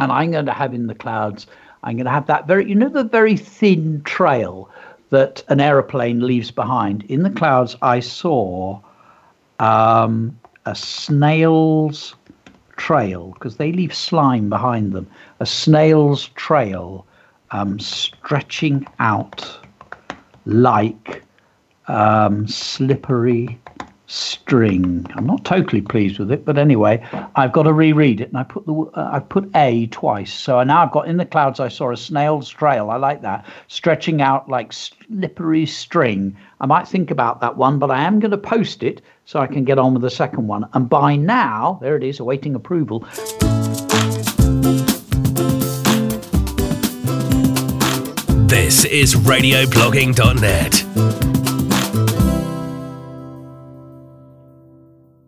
And I'm going to have in the clouds, I'm going to have that very, you know, the very thin trail that an aeroplane leaves behind. In the clouds, I saw um, a snail's trail because they leave slime behind them. A snail's trail um, stretching out like um, slippery string. I'm not totally pleased with it, but anyway, I've got to reread it, and I put the uh, I put a twice. So now I've got in the clouds. I saw a snail's trail. I like that stretching out like slippery string. I might think about that one, but I am going to post it so I can get on with the second one. And by now, there it is, awaiting approval. This is radioblogging.net.